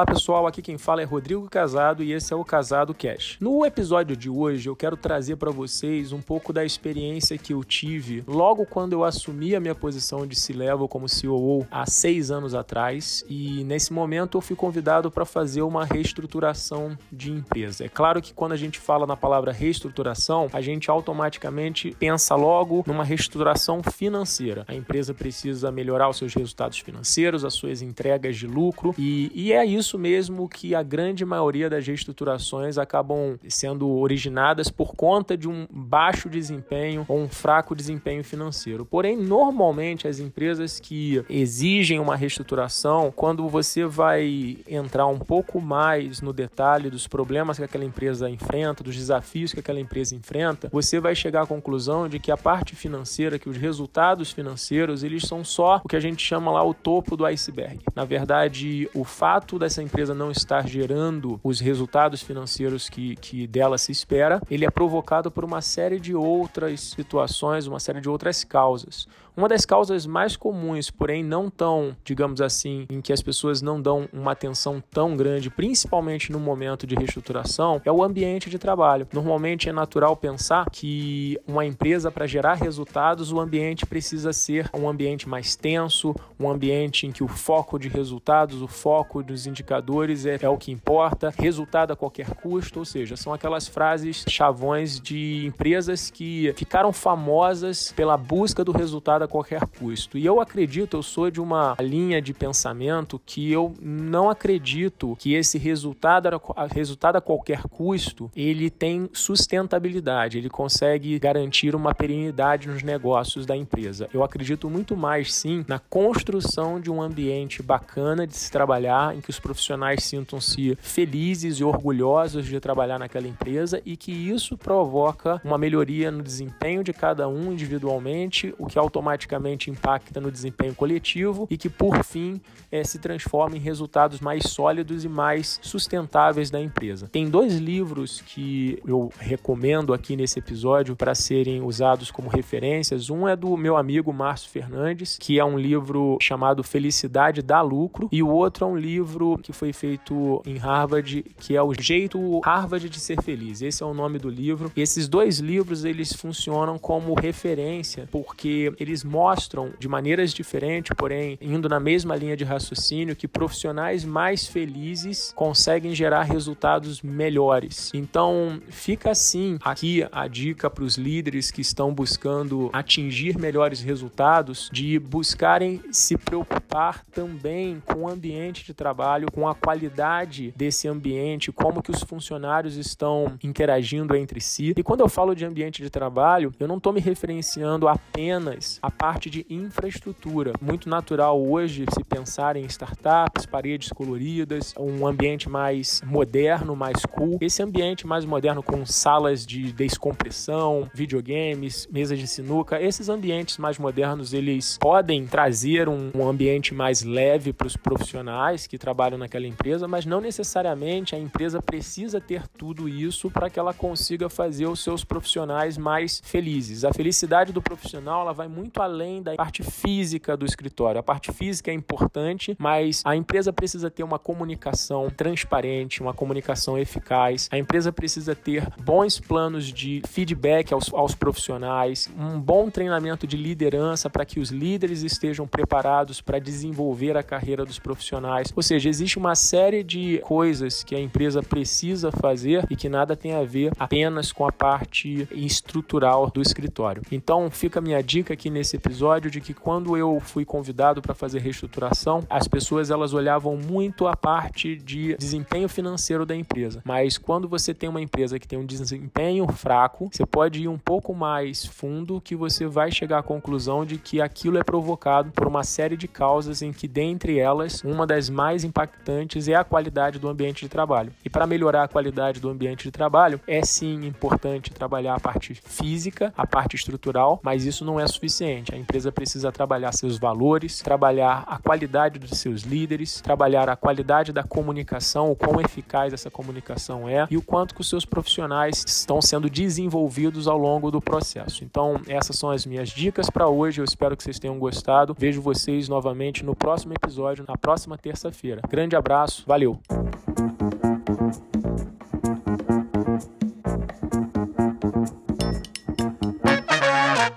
Olá pessoal, aqui quem fala é Rodrigo Casado e esse é o Casado Cash. No episódio de hoje eu quero trazer para vocês um pouco da experiência que eu tive logo quando eu assumi a minha posição de C-Level como COO há seis anos atrás e nesse momento eu fui convidado para fazer uma reestruturação de empresa. É claro que quando a gente fala na palavra reestruturação, a gente automaticamente pensa logo numa reestruturação financeira. A empresa precisa melhorar os seus resultados financeiros, as suas entregas de lucro e, e é isso mesmo que a grande maioria das reestruturações acabam sendo originadas por conta de um baixo desempenho ou um fraco desempenho financeiro. Porém, normalmente as empresas que exigem uma reestruturação, quando você vai entrar um pouco mais no detalhe dos problemas que aquela empresa enfrenta, dos desafios que aquela empresa enfrenta, você vai chegar à conclusão de que a parte financeira, que os resultados financeiros, eles são só o que a gente chama lá o topo do iceberg. Na verdade, o fato dessa empresa não estar gerando os resultados financeiros que, que dela se espera, ele é provocado por uma série de outras situações, uma série de outras causas. Uma das causas mais comuns, porém não tão, digamos assim, em que as pessoas não dão uma atenção tão grande, principalmente no momento de reestruturação, é o ambiente de trabalho. Normalmente é natural pensar que uma empresa, para gerar resultados, o ambiente precisa ser um ambiente mais tenso, um ambiente em que o foco de resultados, o foco dos indicadores é, é o que importa, resultado a qualquer custo, ou seja, são aquelas frases chavões de empresas que ficaram famosas pela busca do resultado a qualquer custo. E eu acredito, eu sou de uma linha de pensamento que eu não acredito que esse resultado a, resultado a qualquer custo ele tem sustentabilidade, ele consegue garantir uma perenidade nos negócios da empresa. Eu acredito muito mais sim na construção de um ambiente bacana de se trabalhar, em que os profissionais sintam-se felizes e orgulhosos de trabalhar naquela empresa e que isso provoca uma melhoria no desempenho de cada um individualmente, o que automaticamente impacta no desempenho coletivo e que, por fim, é, se transforma em resultados mais sólidos e mais sustentáveis da empresa. Tem dois livros que eu recomendo aqui nesse episódio para serem usados como referências. Um é do meu amigo Márcio Fernandes, que é um livro chamado Felicidade dá Lucro, e o outro é um livro que foi feito em Harvard, que é o Jeito Harvard de Ser Feliz. Esse é o nome do livro. E esses dois livros eles funcionam como referência porque eles mostram de maneiras diferentes, porém indo na mesma linha de raciocínio, que profissionais mais felizes conseguem gerar resultados melhores. Então, fica assim aqui a dica para os líderes que estão buscando atingir melhores resultados de buscarem se preocupar também com o ambiente de trabalho, com a qualidade desse ambiente, como que os funcionários estão interagindo entre si. E quando eu falo de ambiente de trabalho, eu não estou me referenciando apenas à parte de infraestrutura. Muito natural hoje se pensar em startups, paredes coloridas, um ambiente mais moderno, mais cool. Esse ambiente mais moderno com salas de descompressão, videogames, mesas de sinuca, esses ambientes mais modernos eles podem trazer um, ambiente mais leve para os profissionais que trabalham naquela empresa, mas não necessariamente a empresa precisa ter tudo isso para que ela consiga fazer os seus profissionais mais felizes. A felicidade do profissional ela vai muito além da parte física do escritório. A parte física é importante, mas a empresa precisa ter uma comunicação transparente, uma comunicação eficaz. A empresa precisa ter bons planos de feedback aos, aos profissionais, um bom treinamento de liderança para que os líderes estejam preparados para desenvolver a carreira dos profissionais. Ou seja, existe uma série de coisas que a empresa precisa fazer e que nada tem a ver apenas com a parte estrutural do escritório. Então, fica a minha dica aqui nesse episódio de que quando eu fui convidado para fazer reestruturação, as pessoas elas olhavam muito a parte de desempenho financeiro da empresa. Mas quando você tem uma empresa que tem um desempenho fraco, você pode ir um pouco mais fundo que você vai chegar à conclusão de que aquilo é provocado por uma série de causas em que dentre elas, uma das mais impactantes é a qualidade do ambiente de trabalho. E para melhorar a qualidade do ambiente de trabalho, é sim importante trabalhar a parte física, a parte estrutural, mas isso não é suficiente. A empresa precisa trabalhar seus valores, trabalhar a qualidade dos seus líderes, trabalhar a qualidade da comunicação, o quão eficaz essa comunicação é e o quanto que os seus profissionais estão sendo desenvolvidos ao longo do processo. Então, essas são as minhas dicas para hoje. Eu espero que vocês tenham gostado. Vejo vocês novamente no próximo episódio, na próxima terça-feira grande abraço, valeu!